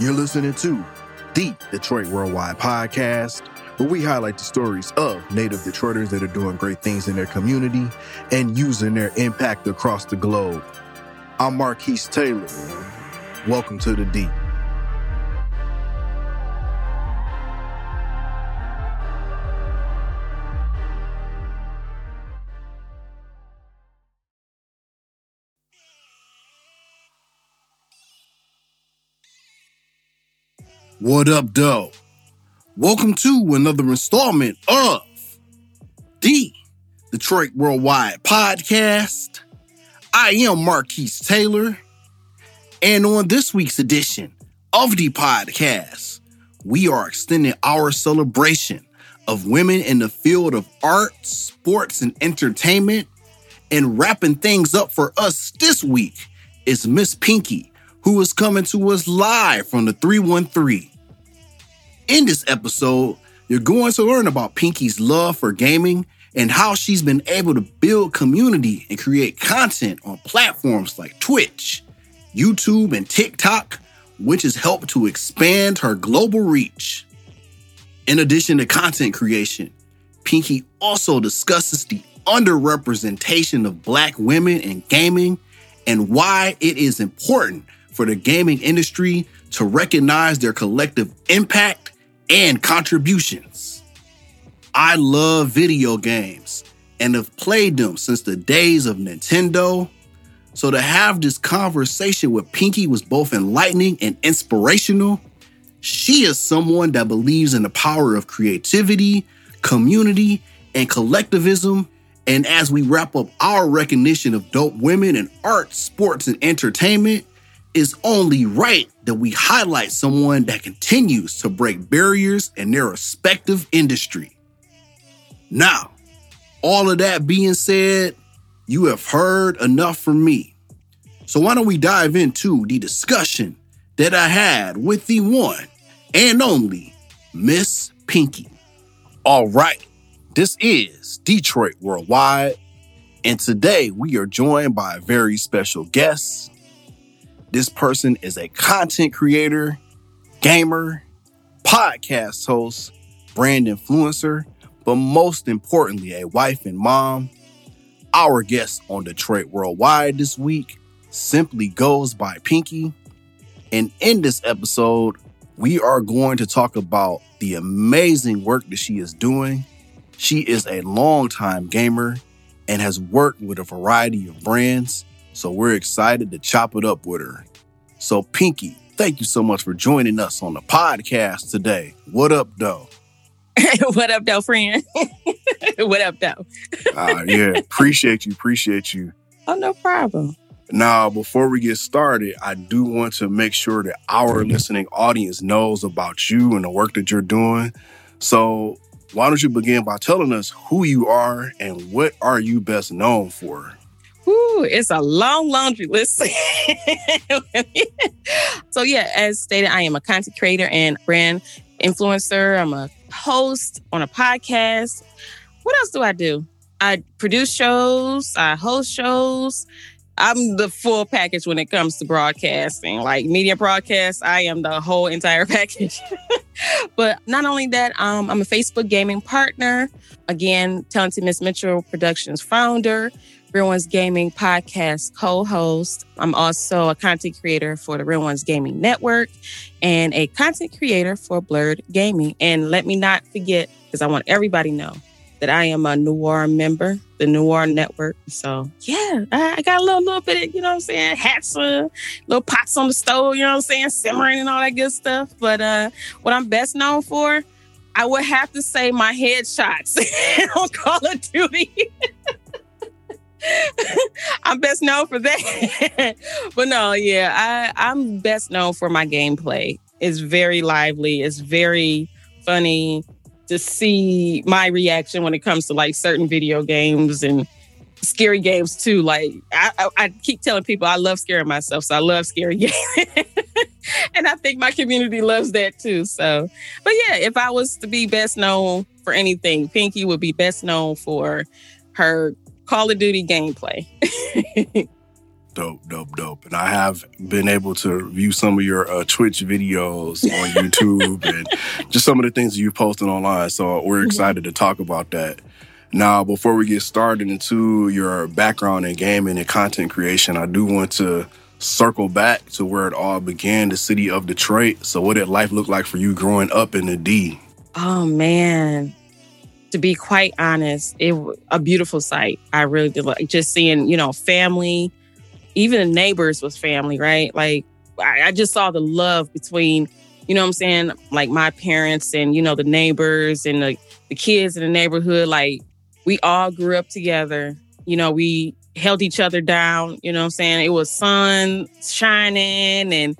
You're listening to the Detroit Worldwide Podcast, where we highlight the stories of native Detroiters that are doing great things in their community and using their impact across the globe. I'm Marquise Taylor. Welcome to the D. What up, though? Welcome to another installment of the Detroit Worldwide Podcast. I am Marquise Taylor, and on this week's edition of the podcast, we are extending our celebration of women in the field of art, sports, and entertainment. And wrapping things up for us this week is Miss Pinky, who is coming to us live from the 313. In this episode, you're going to learn about Pinky's love for gaming and how she's been able to build community and create content on platforms like Twitch, YouTube, and TikTok, which has helped to expand her global reach. In addition to content creation, Pinky also discusses the underrepresentation of Black women in gaming and why it is important for the gaming industry to recognize their collective impact and contributions. I love video games and have played them since the days of Nintendo. So to have this conversation with Pinky was both enlightening and inspirational. She is someone that believes in the power of creativity, community, and collectivism. And as we wrap up our recognition of dope women in art, sports, and entertainment, it's only right that we highlight someone that continues to break barriers in their respective industry. Now, all of that being said, you have heard enough from me. So why don't we dive into the discussion that I had with the one and only Miss Pinky. All right, this is Detroit Worldwide, and today we are joined by a very special guest. This person is a content creator, gamer, podcast host, brand influencer, but most importantly, a wife and mom. Our guest on Detroit Worldwide this week simply goes by Pinky. And in this episode, we are going to talk about the amazing work that she is doing. She is a longtime gamer and has worked with a variety of brands, so we're excited to chop it up with her. So, Pinky, thank you so much for joining us on the podcast today. What up, though? what up, though, friend? what up, though? uh, yeah, appreciate you, appreciate you. Oh, no problem. Now, before we get started, I do want to make sure that our listening audience knows about you and the work that you're doing. So, why don't you begin by telling us who you are and what are you best known for? Ooh, it's a long laundry list. so yeah, as stated, I am a content creator and brand influencer. I'm a host on a podcast. What else do I do? I produce shows, I host shows. I'm the full package when it comes to broadcasting. Like media broadcast, I am the whole entire package. but not only that, um, I'm a Facebook gaming partner. Again, Talented Miss Mitchell Productions founder, Real Ones Gaming podcast co host. I'm also a content creator for the Real Ones Gaming Network and a content creator for Blurred Gaming. And let me not forget, because I want everybody know that I am a Noir member, the Noir Network. So yeah, I, I got a little, little bit of, you know what I'm saying, hats, uh, little pots on the stove, you know what I'm saying, simmering and all that good stuff. But uh, what I'm best known for, I would have to say my headshots on Call of Duty. I'm best known for that. but no, yeah, I, I'm best known for my gameplay. It's very lively. It's very funny to see my reaction when it comes to like certain video games and scary games too. Like I, I, I keep telling people I love scaring myself, so I love scary games. and I think my community loves that too. So, but yeah, if I was to be best known for anything, Pinky would be best known for her Call of Duty gameplay. Dope, dope, dope. And I have been able to view some of your uh, Twitch videos on YouTube and just some of the things that you posted online. So we're mm-hmm. excited to talk about that. Now, before we get started into your background in gaming and content creation, I do want to circle back to where it all began, the city of Detroit. So what did life look like for you growing up in the D? Oh man, to be quite honest, it a beautiful sight. I really did like just seeing, you know, family, even the neighbors was family, right? Like I, I just saw the love between, you know I'm saying, like my parents and, you know, the neighbors and the, the kids in the neighborhood. Like we all grew up together. You know, we held each other down, you know I'm saying? It was sun shining and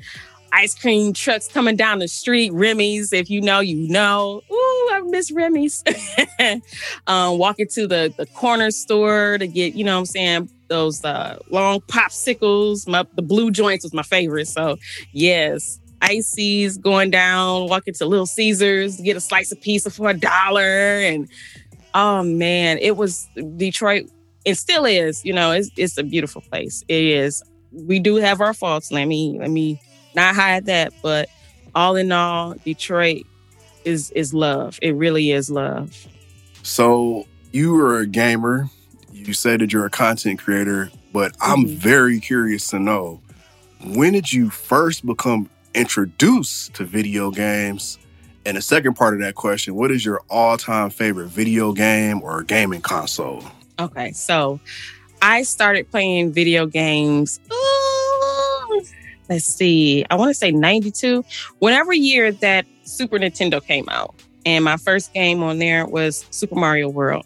ice cream trucks coming down the street, Remy's, if you know, you know. Ooh, I miss Remy's. um, walking to the, the corner store to get, you know what I'm saying, those uh, long popsicles. My, the blue joints was my favorite. So, yes, ices going down, walking to Little Caesars to get a slice of pizza for a dollar. And oh man, it was Detroit. It still is, you know, it's, it's a beautiful place. It is. We do have our faults. Let me, let me not hide that, but all in all, Detroit is is love. It really is love. So you are a gamer. You said that you're a content creator, but I'm mm-hmm. very curious to know when did you first become introduced to video games? And the second part of that question, what is your all-time favorite video game or gaming console? Okay, so I started playing video games. Ooh, let's see, I want to say 92. Whenever year that Super Nintendo came out, and my first game on there was Super Mario World.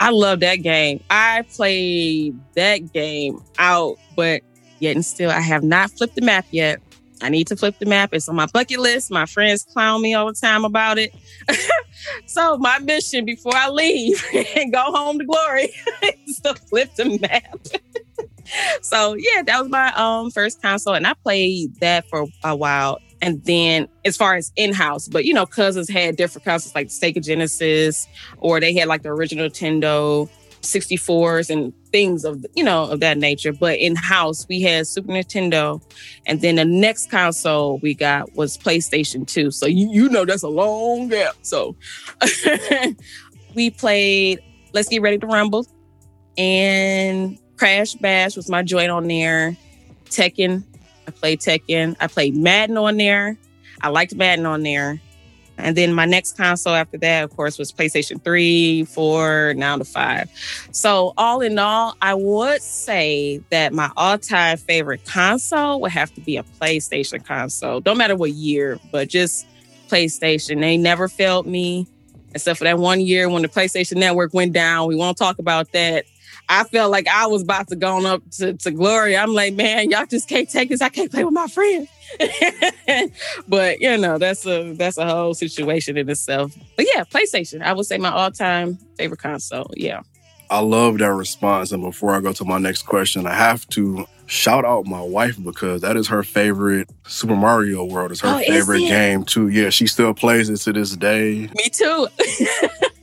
I love that game. I played that game out, but yet and still, I have not flipped the map yet. I need to flip the map. It's on my bucket list. My friends clown me all the time about it. so my mission before I leave and go home to glory is to flip the map. So yeah, that was my um first console, and I played that for a while. And then as far as in-house, but you know, cousins had different consoles like Sega Genesis, or they had like the original Nintendo 64s and things of you know of that nature. But in house, we had Super Nintendo, and then the next console we got was PlayStation 2. So you you know that's a long gap. So we played Let's Get Ready to Rumble and Crash Bash was my joint on there. Tekken, I played Tekken. I played Madden on there. I liked Madden on there. And then my next console after that, of course, was PlayStation 3, 4, now to 5. So, all in all, I would say that my all time favorite console would have to be a PlayStation console. Don't matter what year, but just PlayStation. They never failed me, except for that one year when the PlayStation Network went down. We won't talk about that. I felt like I was about to go up to, to glory. I'm like, man, y'all just can't take this. I can't play with my friends. but you know, that's a that's a whole situation in itself. But yeah, PlayStation. I would say my all time favorite console. Yeah. I love that response. And before I go to my next question, I have to shout out my wife because that is her favorite Super Mario World. Is her oh, favorite game too. Yeah, she still plays it to this day. Me too.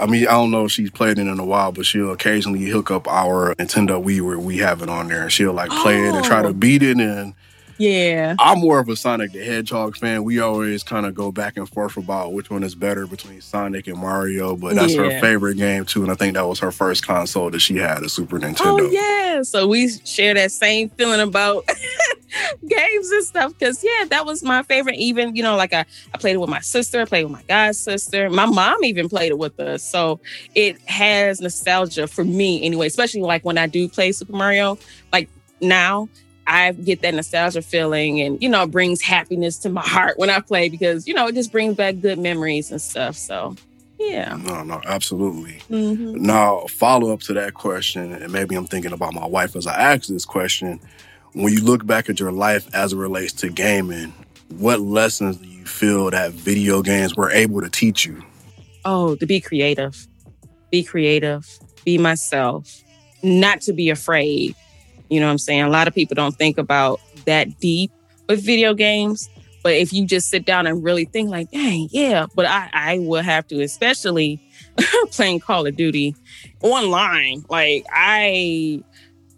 I mean, I don't know if she's played it in a while, but she'll occasionally hook up our Nintendo Wii where we have it on there, and she'll like play oh. it and try to oh. beat it. And yeah, I'm more of a Sonic the Hedgehog fan. We always kind of go back and forth about which one is better between Sonic and Mario, but that's yeah. her favorite game too, and I think that was her first console that she had, a Super Nintendo. Oh yeah, so we share that same feeling about games and stuff. Cause yeah, that was my favorite. Even, you know, like I, I played it with my sister, I played with my god sister. My mom even played it with us. So it has nostalgia for me anyway, especially like when I do play Super Mario, like now. I get that nostalgia feeling and, you know, it brings happiness to my heart when I play because, you know, it just brings back good memories and stuff. So yeah. No, no, absolutely. Mm-hmm. Now, follow up to that question, and maybe I'm thinking about my wife as I ask this question when you look back at your life as it relates to gaming, what lessons do you feel that video games were able to teach you? Oh, to be creative, be creative, be myself, not to be afraid. You know what I'm saying? A lot of people don't think about that deep with video games. But if you just sit down and really think like, dang, yeah, but I, I will have to, especially playing Call of Duty online. Like I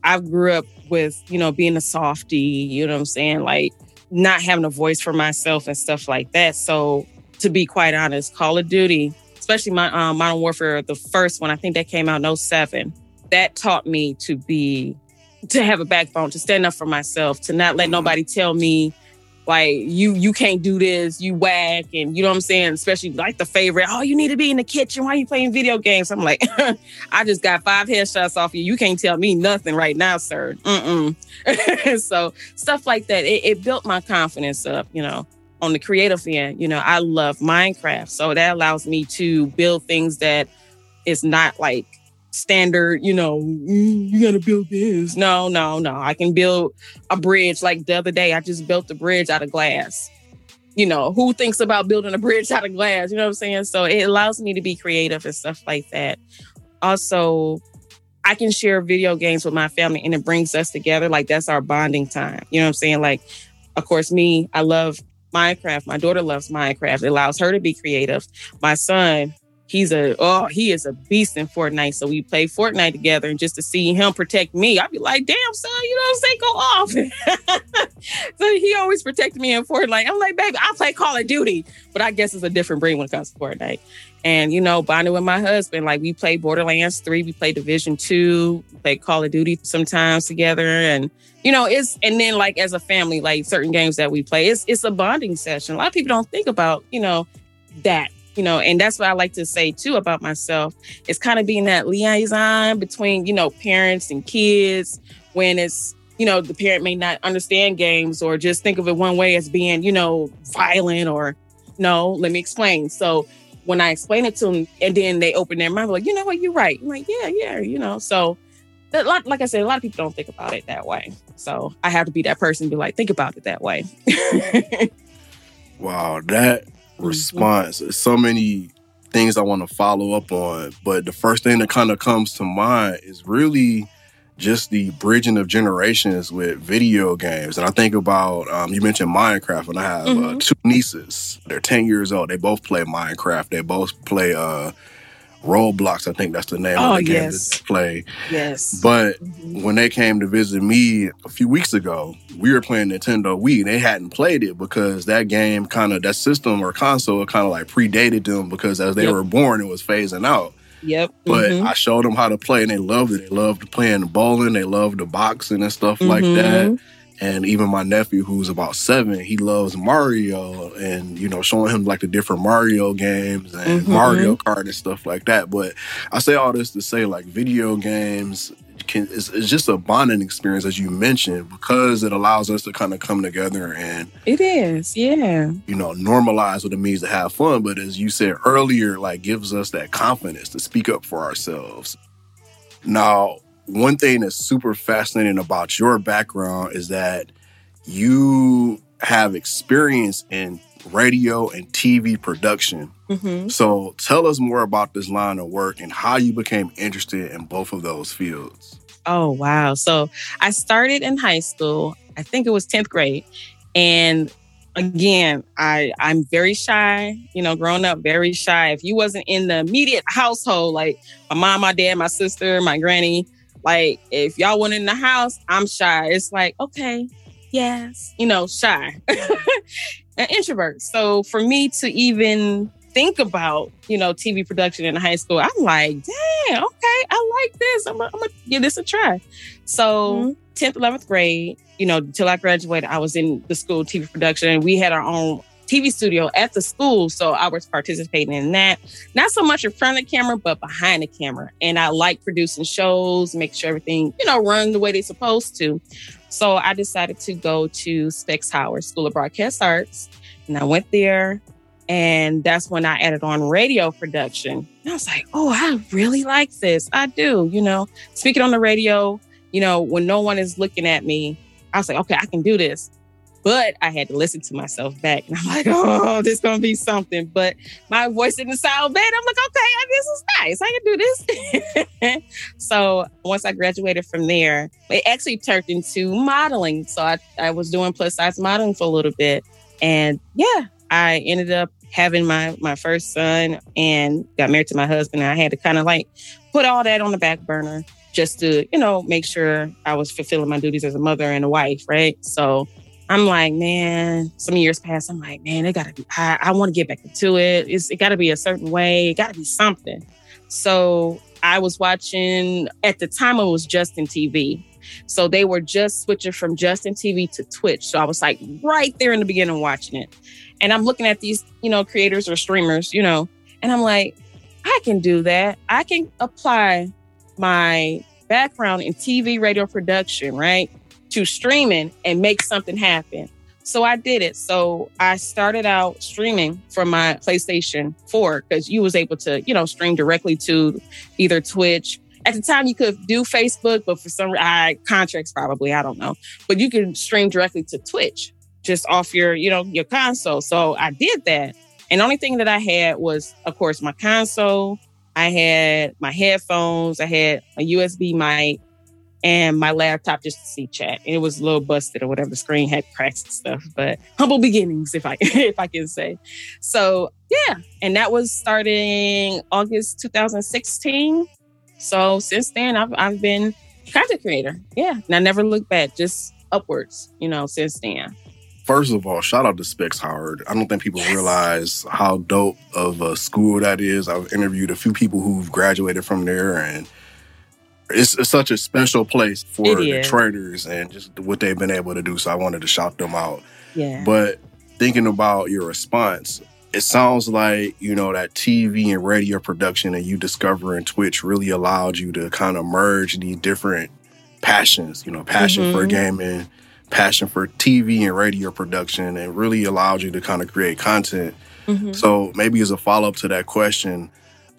I grew up with, you know, being a softie, you know what I'm saying? Like not having a voice for myself and stuff like that. So to be quite honest, Call of Duty, especially my um, Modern Warfare, the first one, I think that came out in 07, that taught me to be to have a backbone, to stand up for myself, to not let mm-hmm. nobody tell me like you you can't do this, you whack, and you know what I'm saying. Especially like the favorite, oh, you need to be in the kitchen. Why are you playing video games? I'm like, I just got five headshots off you. You can't tell me nothing right now, sir. so stuff like that, it, it built my confidence up. You know, on the creative end, you know, I love Minecraft, so that allows me to build things that is not like standard, you know, mm, you gotta build this. No, no, no. I can build a bridge. Like the other day, I just built a bridge out of glass. You know, who thinks about building a bridge out of glass? You know what I'm saying? So it allows me to be creative and stuff like that. Also, I can share video games with my family and it brings us together. Like that's our bonding time. You know what I'm saying? Like, of course, me, I love Minecraft. My daughter loves Minecraft. It allows her to be creative. My son, he's a oh he is a beast in Fortnite. So we play Fortnite together, and just to see him protect me, I'd be like, damn son, you know what I'm saying? Go off. so he always protected me in Fortnite. I'm like, baby, I play Call of Duty, but I guess it's a different breed when it comes to Fortnite. And you know, bonding with my husband, like we play Borderlands three, we play Division two, play Call of Duty sometimes together, and you know, it's and then like as a family, like certain games that we play, it's it's a bonding session. A lot of people don't think about you know that you know, and that's what I like to say too about myself. It's kind of being that liaison between, you know, parents and kids when it's, you know, the parent may not understand games or just think of it one way as being, you know, violent or no, let me explain. So when I explain it to them and then they open their mind, like, you know what, you're right. I'm like, yeah, yeah, you know. So that, like I said, a lot of people don't think about it that way. So I have to be that person be like, think about it that way. wow, that. Response. There's so many things I want to follow up on, but the first thing that kind of comes to mind is really just the bridging of generations with video games. And I think about um, you mentioned Minecraft, and I have uh, mm-hmm. uh, two nieces. They're ten years old. They both play Minecraft. They both play uh, Roblox, I think that's the name oh, of the game yes. that they play. Yes. But mm-hmm. when they came to visit me a few weeks ago, we were playing Nintendo Wii. They hadn't played it because that game kind of that system or console kind of like predated them because as they yep. were born, it was phasing out. Yep. But mm-hmm. I showed them how to play and they loved it. They loved playing bowling. They loved the boxing and stuff mm-hmm. like that. And even my nephew, who's about seven, he loves Mario and, you know, showing him like the different Mario games and mm-hmm. Mario Kart and stuff like that. But I say all this to say like video games can it's, it's, just a bonding experience as you mentioned because it allows us to kind of come together and it is yeah you know normalize what it means to have fun but as you said earlier like gives us that confidence to speak up for ourselves now one thing that's super fascinating about your background is that you have experience in radio and TV production. Mm-hmm. So tell us more about this line of work and how you became interested in both of those fields. Oh, wow. So I started in high school, I think it was 10th grade. And again, I I'm very shy, you know, growing up very shy. If you wasn't in the immediate household, like my mom, my dad, my sister, my granny, like, if y'all went in the house, I'm shy. It's like, okay, yes, you know, shy, an introvert. So for me to even think about, you know, TV production in high school, I'm like, dang, okay, I like this. I'm gonna give this a try. So mm-hmm. 10th, 11th grade, you know, till I graduated, I was in the school TV production and we had our own TV studio at the school. So I was participating in that. Not so much in front of the camera, but behind the camera. And I like producing shows, make sure everything, you know, run the way they're supposed to. So I decided to go to Specs Howard School of Broadcast Arts. And I went there. And that's when I added on radio production. And I was like, oh, I really like this. I do, you know, speaking on the radio, you know, when no one is looking at me, I was like, okay, I can do this. But I had to listen to myself back. And I'm like, oh, this gonna be something. But my voice didn't sound bad. I'm like, okay, this is nice. I can do this. so once I graduated from there, it actually turned into modeling. So I, I was doing plus size modeling for a little bit. And yeah, I ended up having my my first son and got married to my husband. I had to kind of like put all that on the back burner just to, you know, make sure I was fulfilling my duties as a mother and a wife, right? So I'm like, man, some years passed. I'm like, man, it gotta be, I, I want to get back into it. It's, it gotta be a certain way. It gotta be something. So I was watching, at the time, it was Justin TV. So they were just switching from Justin TV to Twitch. So I was like right there in the beginning watching it. And I'm looking at these, you know, creators or streamers, you know, and I'm like, I can do that. I can apply my background in TV, radio production, right, to streaming and make something happen. So I did it. So I started out streaming from my PlayStation 4 because you was able to, you know, stream directly to either Twitch. At the time, you could do Facebook, but for some I contracts probably I don't know, but you can stream directly to Twitch just off your, you know, your console. So I did that, and the only thing that I had was, of course, my console. I had my headphones. I had a USB mic and my laptop just to see chat. And it was a little busted or whatever. The screen had cracks and stuff, but humble beginnings, if I if I can say. So yeah, and that was starting August 2016. So since then, I've I've been content creator. Yeah, and I never looked back, just upwards. You know, since then. First of all, shout out to Specs Howard. I don't think people yes. realize how dope of a school that is. I've interviewed a few people who've graduated from there and it's, it's such a special place for the traders and just what they've been able to do. So I wanted to shout them out. Yeah. But thinking about your response, it sounds like you know that TV and radio production and you discovering Twitch really allowed you to kind of merge these different passions. You know, passion mm-hmm. for gaming, passion for TV and radio production, and really allowed you to kind of create content. Mm-hmm. So maybe as a follow up to that question,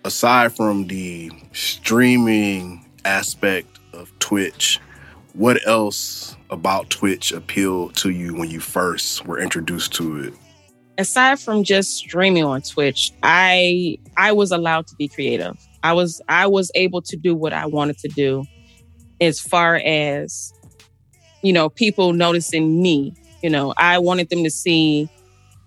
aside from the streaming aspect of Twitch, what else about Twitch appealed to you when you first were introduced to it? Aside from just streaming on Twitch, I I was allowed to be creative. I was I was able to do what I wanted to do as far as you know, people noticing me. You know, I wanted them to see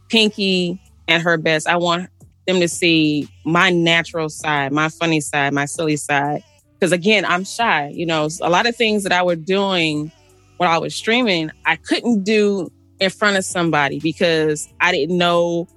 Pinky at her best. I want them to see my natural side, my funny side, my silly side because again, I'm shy. You know, a lot of things that I was doing when I was streaming, I couldn't do in front of somebody because I didn't know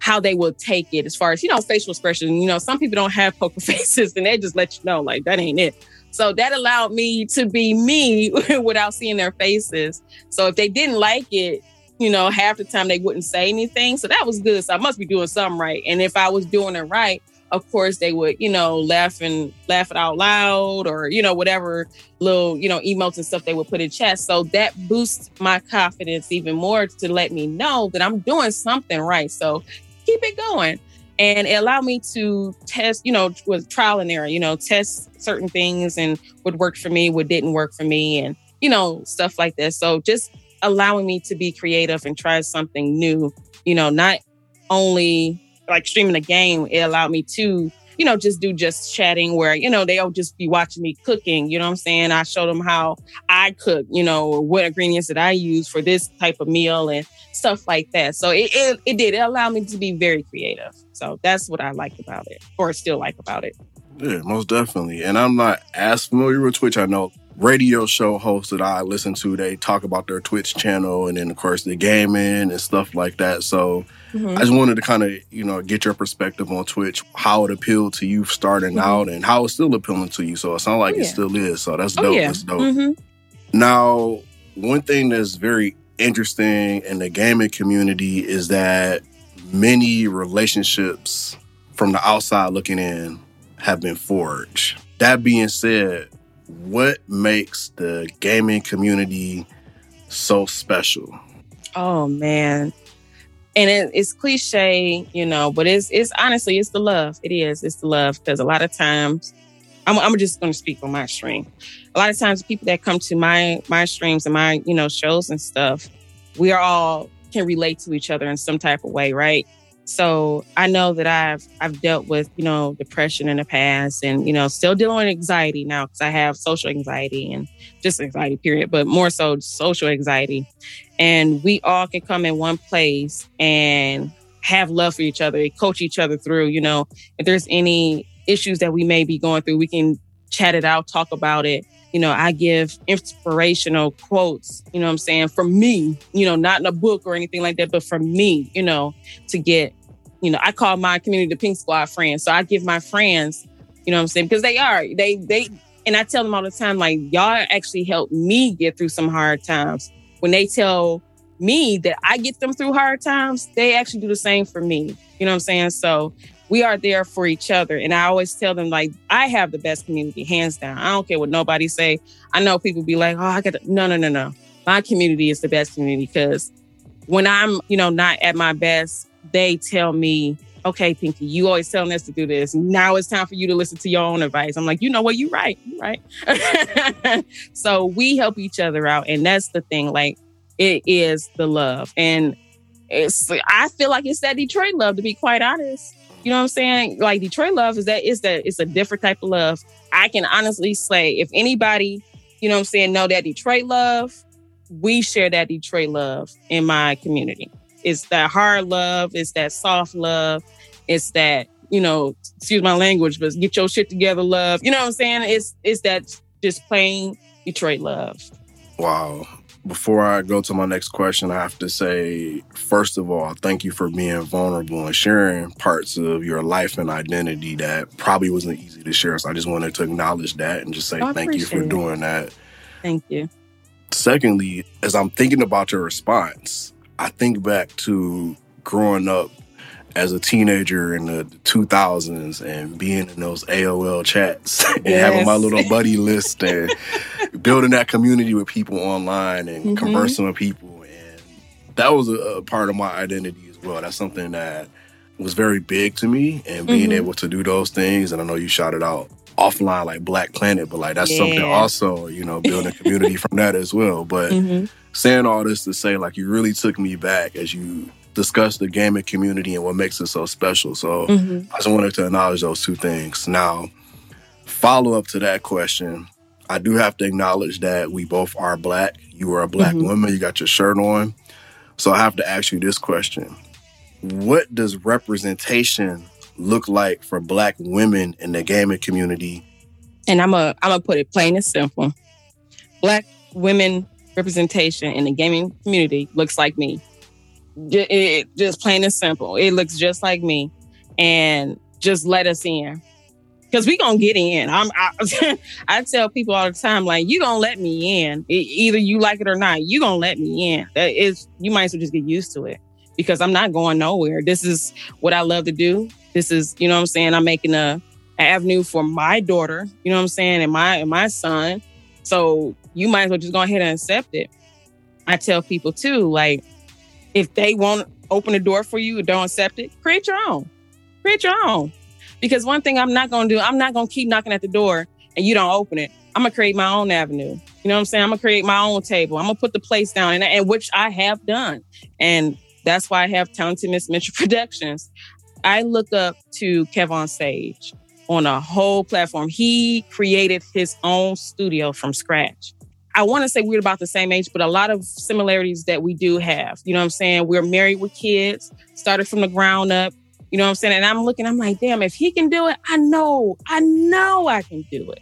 how they would take it as far as, you know, facial expression. You know, some people don't have poker faces and they just let you know, like, that ain't it. So that allowed me to be me without seeing their faces. So if they didn't like it, you know, half the time they wouldn't say anything. So that was good. So I must be doing something right. And if I was doing it right, of course they would you know laugh and laugh it out loud or you know whatever little you know emotes and stuff they would put in chat. So that boosts my confidence even more to let me know that i'm doing something right. So keep it going. And it allowed me to test you know with trial and error you know test certain things and what worked for me what didn't work for me and you know stuff like this so just allowing me to be creative and try something new you know not only like streaming a game, it allowed me to, you know, just do just chatting where, you know, they'll just be watching me cooking. You know what I'm saying? I showed them how I cook, you know, what ingredients that I use for this type of meal and stuff like that. So it, it, it did. It allowed me to be very creative. So that's what I liked about it, or still like about it. Yeah, most definitely. And I'm not as familiar with Twitch. I know radio show hosts that I listen to, they talk about their Twitch channel and then of course the gaming and stuff like that. So mm-hmm. I just wanted to kind of, you know, get your perspective on Twitch, how it appealed to you starting mm-hmm. out and how it's still appealing to you. So it sounds like oh, yeah. it still is. So that's oh, dope. Oh, yeah. That's dope. Mm-hmm. Now, one thing that's very interesting in the gaming community is that many relationships from the outside looking in have been forged. That being said, what makes the gaming community so special? Oh man. And it, it's cliche, you know, but it's it's honestly it's the love. It is. It's the love because a lot of times I'm, I'm just going to speak on my stream. A lot of times, people that come to my my streams and my you know shows and stuff, we are all can relate to each other in some type of way, right? So I know that I've I've dealt with you know depression in the past, and you know still dealing with anxiety now because I have social anxiety and just anxiety period, but more so social anxiety. And we all can come in one place and have love for each other, coach each other through. You know, if there's any issues that we may be going through, we can chat it out, talk about it. You know, I give inspirational quotes, you know I'm saying, from me, you know, not in a book or anything like that, but from me, you know, to get, you know, I call my community the Pink Squad friends. So I give my friends, you know what I'm saying, because they are, they, they, and I tell them all the time, like, y'all actually helped me get through some hard times. When they tell me that I get them through hard times, they actually do the same for me. You know what I'm saying? So we are there for each other. And I always tell them, like, I have the best community, hands down. I don't care what nobody say. I know people be like, oh, I got no, no, no, no. My community is the best community because when I'm, you know, not at my best, they tell me, okay, Pinky, you always telling us to do this. Now it's time for you to listen to your own advice. I'm like, you know what? You're right. You're right. so we help each other out. And that's the thing. Like, it is the love. And it's, I feel like it's that Detroit love, to be quite honest. You know what I'm saying? Like Detroit love is that it's that it's a different type of love. I can honestly say if anybody, you know what I'm saying, know that Detroit love, we share that Detroit love in my community. It's that hard love, it's that soft love, it's that, you know, excuse my language, but get your shit together love. You know what I'm saying? It's it's that just plain Detroit love. Wow before I go to my next question, I have to say, first of all, thank you for being vulnerable and sharing parts of your life and identity that probably wasn't easy to share. So I just wanted to acknowledge that and just say oh, thank you for doing that. Thank you. Secondly, as I'm thinking about your response, I think back to growing up as a teenager in the 2000s and being in those AOL chats and yes. having my little buddy list and building that community with people online and mm-hmm. conversing with people. And that was a, a, part of my identity as well. That's something that was very big to me and being mm-hmm. able to do those things. And I know you shouted out offline like Black Planet, but like that's yeah. something also, you know, building community from that as well. But mm-hmm. Saying all this to say, like, you really took me back as you discussed the gaming community and what makes it so special. So mm-hmm. I just wanted to acknowledge those two things. Now, follow up to that question, I do have to acknowledge that we both are black. You are a black mm-hmm. woman, you got your shirt on. So I have to ask you this question. What does representation look like for black women in the gaming community? And I'm a I'm gonna put it plain and simple. Black women representation in the gaming community looks like me it, just plain and simple. It looks just like me, and just let us in because we gonna get in. I'm I, I, tell people all the time, like you gonna let me in. It, either you like it or not, you gonna let me in. That is, you might as well just get used to it because I'm not going nowhere. This is what I love to do. This is, you know what I'm saying. I'm making a, a avenue for my daughter. You know what I'm saying, and my and my son. So you might as well just go ahead and accept it. I tell people too, like if they won't open the door for you or don't accept it, create your own. Create your own. Because one thing I'm not gonna do, I'm not gonna keep knocking at the door and you don't open it. I'm gonna create my own avenue. You know what I'm saying? I'm gonna create my own table. I'm gonna put the place down, and, and which I have done. And that's why I have Talented Miss Mitchell Productions. I look up to KevOnStage on a whole platform. He created his own studio from scratch. I want to say we're about the same age, but a lot of similarities that we do have. You know what I'm saying? We're married with kids, started from the ground up. You know what I'm saying? And I'm looking, I'm like, damn, if he can do it, I know, I know I can do it.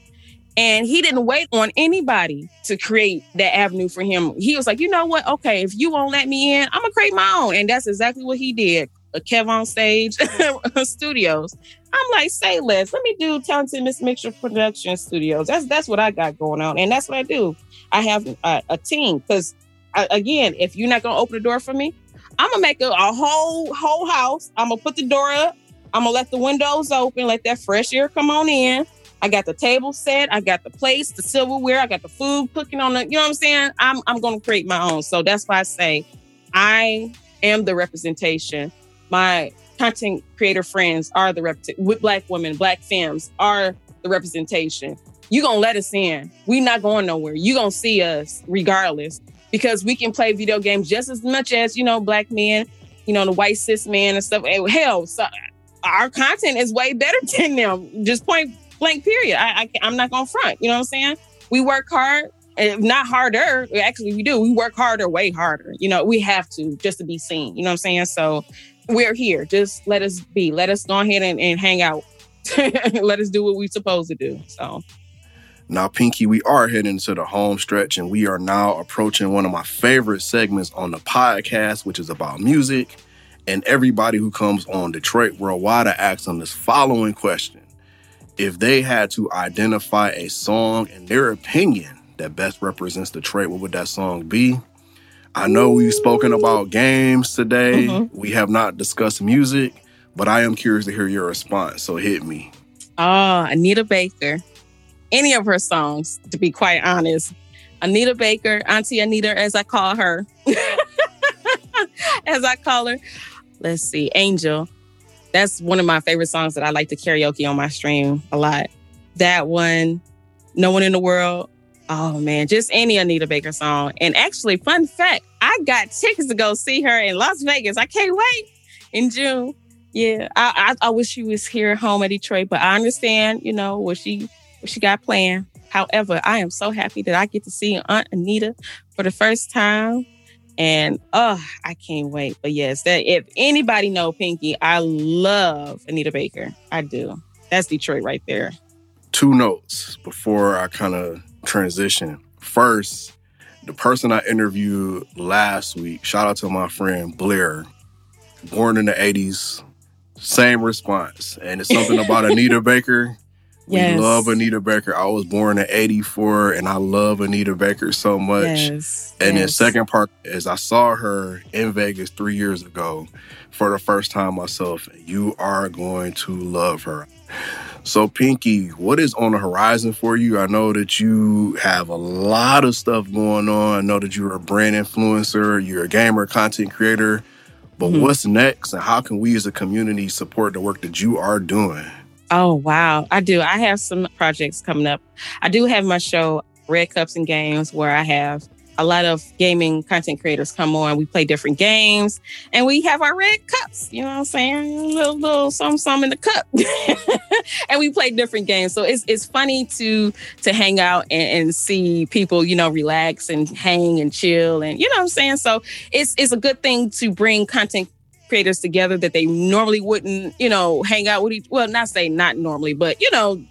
And he didn't wait on anybody to create that avenue for him. He was like, you know what? Okay, if you won't let me in, I'm gonna create my own. And that's exactly what he did. A KevOnStage Studios. I'm like, say less. Let me do Talented Miss Mitchell Production Studios. That's that's what I got going on, and that's what I do. I have a, a team because, again, if you're not gonna open the door for me, I'm gonna make a, a whole whole house. I'm gonna put the door up. I'm gonna let the windows open, let that fresh air come on in. I got the table set. I got the plates, the silverware. I got the food cooking on the. You know what I'm saying? I'm I'm gonna create my own. So that's why I say I am the representation. My content creator friends are the rep with black women, black femmes are the representation. You gonna let us in. We not going nowhere. You gonna see us regardless because we can play video games just as much as you know black men, you know the white cis men and stuff. Eh, hell, so our content is way better than them. Just point blank. Period. I, I I'm not gonna front. You know what I'm saying? We work hard eh, If not harder. Actually, we do. We work harder, way harder. You know, we have to just to be seen. You know what I'm saying? So we're here. Just let us be. Let us go ahead and, and hang out. let us do what we're supposed to do. So Now, Pinky, we are heading to the home stretch and we are now approaching one of my favorite segments on the podcast, which is about music. And everybody who comes on Detroit Worldwide, I ask them this following question. If they had to identify a song in their opinion that best represents Detroit, what would that song be? I know we've spoken about games today. Mm-hmm. We have not discussed music, but I am curious to hear your response. So hit me. Oh, Anita Baker any of her songs, to be quite honest. Anita Baker, Auntie Anita, as I call her, as I call her. Let's see, Angel. That's one of my favorite songs that I like to karaoke on my stream a lot. That one, No One in the World. Oh man, just any Anita Baker song. And actually, fun fact, I got tickets to go see her in Las Vegas. I can't wait in June. Yeah, I, I, I wish she was here at home at Detroit, but I understand, you know, what she what she got planned. However, I am so happy that I get to see Aunt Anita for the first time. And oh, I can't wait. But yes, that if anybody know Pinky, I love Anita Baker. I do. That's Detroit right there. Two notes before I kind of transition. First, the person I interviewed last week, shout out to my friend Blair, born in the 80s, same response. And it's something about Anita Baker Yes. We love Anita Baker. I was born in 84 and I love Anita Baker so much. Yes. And yes. the second part is I saw her in Vegas three years ago for the first time myself. You are going to love her. So, Pinky, what is on the horizon for you? I know that you have a lot of stuff going on. I know that you're a brand influencer, you're a gamer, content creator. But mm-hmm. what's next, and how can we as a community support the work that you are doing? Oh, wow. I do. I have some projects coming up. I do have my show, Red Cups and Games, where I have a lot of gaming content creators come on. We play different games and we have our red cups, you know what I'm saying? Little, little some, some in the cup. and we play different games. So it's, it's funny to, to hang out and, and, see people, you know, relax and hang and chill. And you know what I'm saying? So it's, it's a good thing to bring content creators together that they normally wouldn't, you know, hang out with each well, not say not normally, but you know,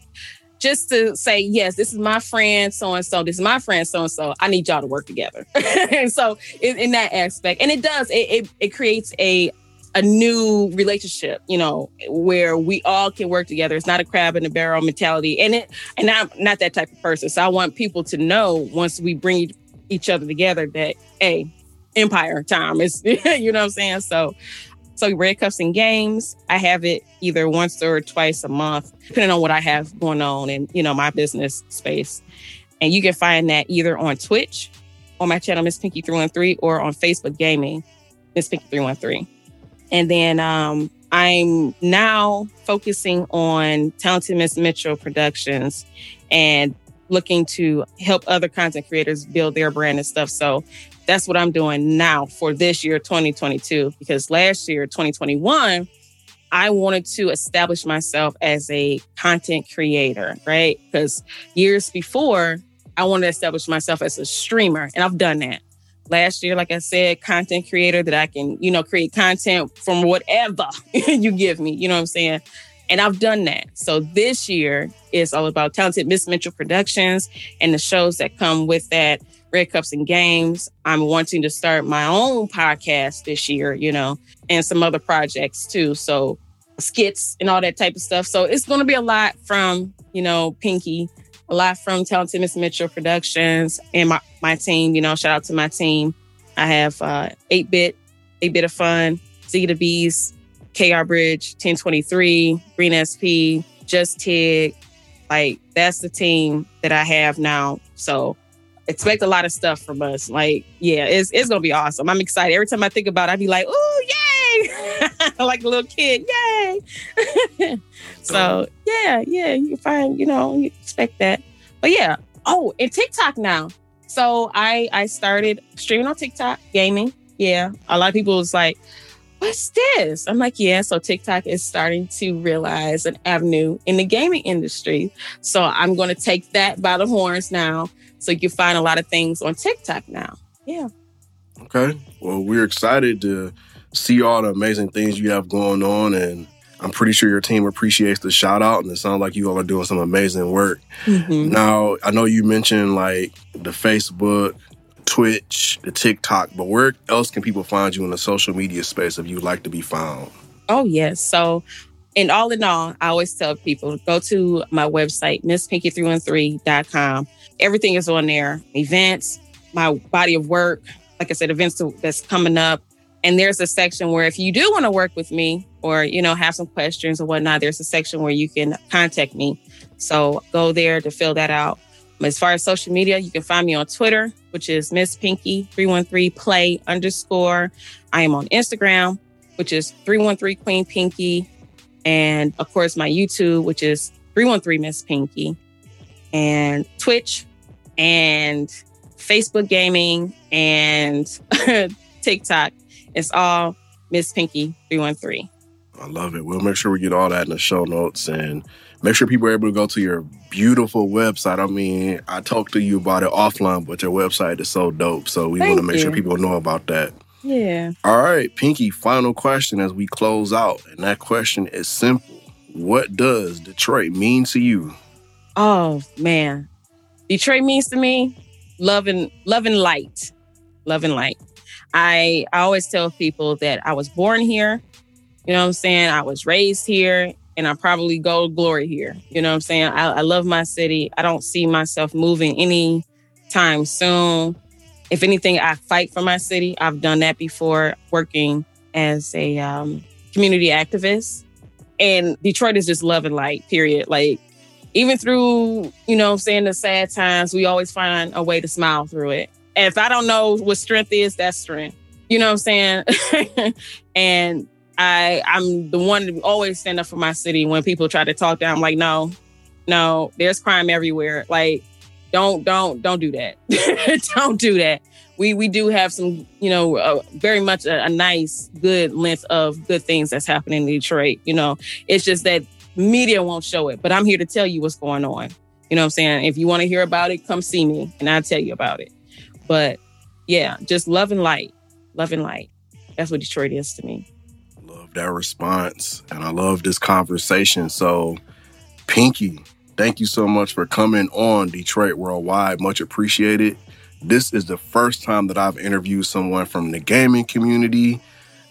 just to say, yes, this is my friend so and so, this is my friend so and so. I need y'all to work together. and so in, in, that aspect, and it does, it, it, it creates a a new relationship, you know, where we all can work together. It's not a crab in a barrel mentality. And it and I'm not that type of person. So I want people to know once we bring each other together that, hey, empire time. It's you know what I'm saying? So so Red Cups and Games, I have it either once or twice a month, depending on what I have going on in, you know, my business space. And you can find that either on Twitch on my channel, Miss Pinky 313, or on Facebook Gaming, Miss Pinky 313. And then um, I'm now focusing on Talented Miss Mitchell Productions and looking to help other content creators build their brand and stuff. So that's what I'm doing now for this year, 2022, because last year, 2021, I wanted to establish myself as a content creator, right? Because years before, I wanted to establish myself as a streamer, and I've done that. Last year, like I said, content creator that I can, you know, create content from whatever you give me, you know what I'm saying? And I've done that. So this year is all about Talented Miss Mitchell Productions and the shows that come with that Red Cups and Games. I'm wanting to start my own podcast this year, you know, and some other projects too. So skits and all that type of stuff. So it's going to be a lot from, you know, Pinky, a lot from Talented Miss Mitchell Productions and my, my team, you know, shout out to my team. I have uh 8-bit, 8-bit of fun, Z the Bees, KR Bridge, 1023, Green SP, Just Tig. Like that's the team that I have now. So expect a lot of stuff from us. Like, yeah, it's it's gonna be awesome. I'm excited. Every time I think about it, I'd be like, oh yay! like a little kid, yay. so yeah, yeah, you find, you know, you expect that. But yeah. Oh, and TikTok now. So I I started streaming on TikTok, gaming. Yeah. A lot of people was like, what's this? I'm like, yeah. So TikTok is starting to realize an avenue in the gaming industry. So I'm going to take that by the horns now so you find a lot of things on TikTok now. Yeah. Okay. Well, we're excited to see all the amazing things you have going on. And I'm pretty sure your team appreciates the shout out, and it sounds like you all are doing some amazing work. Mhm. Now, I know you mentioned like the Facebook, Twitch, the TikTok, but where else can people find you in the social media space if you'd like to be found? Oh, yes. So, and all in all, I always tell people go to my website, misspinky313.com. Everything is on there events, my body of work, like I said, events that's coming up. And there's a section where if you do want to work with me or, you know, have some questions or whatnot, there's a section where you can contact me. So go there to fill that out. As far as social media, you can find me on Twitter, which is Miss Pinky 313 play underscore. I am on Instagram, which is 313 Queen Pinky. And of course, my YouTube, which is 313 Miss Pinky. And Twitch and Facebook Gaming and TikTok. It's all Miss Pinky 313. I love it. We'll make sure we get all that in the show notes and make sure people are able to go to your beautiful website. I mean, I talked to you about it offline, but your website is so dope. So we want to make sure people know about that. Yeah. All right, Pinky, final question as we close out. And that question is simple. What does Detroit mean to you? Oh man, Detroit means to me love and love and light, love and light. I I always tell people that I was born here. You know what I'm saying? I was raised here, and I probably go to glory here. You know what I'm saying? I, I love my city. I don't see myself moving any time soon. If anything, I fight for my city. I've done that before, working as a um, community activist. And Detroit is just love and light. Period. Like even through, you know, I'm saying the sad times, we always find a way to smile through it. And if I don't know what strength is, that's strength. You know what I'm saying? and I I'm the one to always stand up for my city when people try to talk down. I'm like, no, no, there's crime everywhere. Like, don't don't don't do that. don't do that. We we do have some, you know, uh, very much a, a nice, good length of good things that's happening in Detroit. You know, it's just that media won't show it, but I'm here to tell you what's going on. You know what I'm saying? If you want to hear about it, come see me and I'll tell you about it. But yeah, just love and light. Love and light. That's what Detroit is to me. Love that response. And I love this conversation. So, Pinky, thank you so much for coming on Detroit Worldwide. Much appreciated. This is the first time that I've interviewed someone from the gaming community.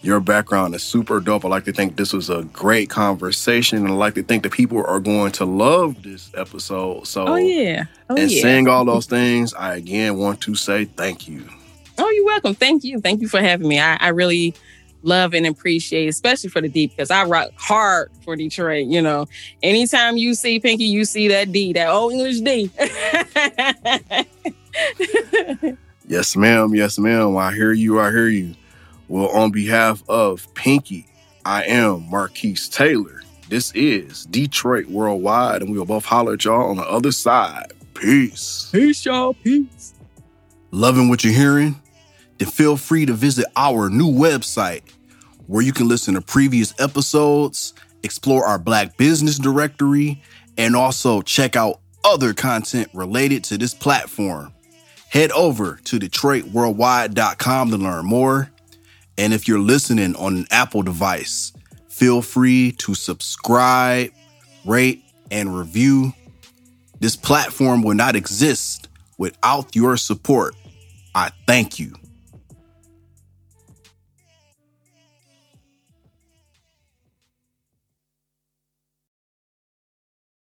Your background is super dope. I like to think this was a great conversation. And I like to think that people are going to love this episode. So, Oh yeah. Oh and yeah. saying all those things, I again want to say thank you. Oh, you're welcome. Thank you. Thank you for having me. I, I really love and appreciate, especially for the D, because I rock hard for Detroit. You know, anytime you see Pinky, you see that D, that old English D. Yes, ma'am. Yes, ma'am. I hear you. I hear you. Well, on behalf of Pinky, I am Marquise Taylor. This is Detroit Worldwide, and we will both holler at y'all on the other side. Peace. Peace, y'all. Peace. Loving what you're hearing? Then feel free to visit our new website where you can listen to previous episodes, explore our Black Business Directory, and also check out other content related to this platform. Head over to DetroitWorldwide.com to learn more. And if you're listening on an Apple device, feel free to subscribe, rate, and review. This platform will not exist without your support. I thank you.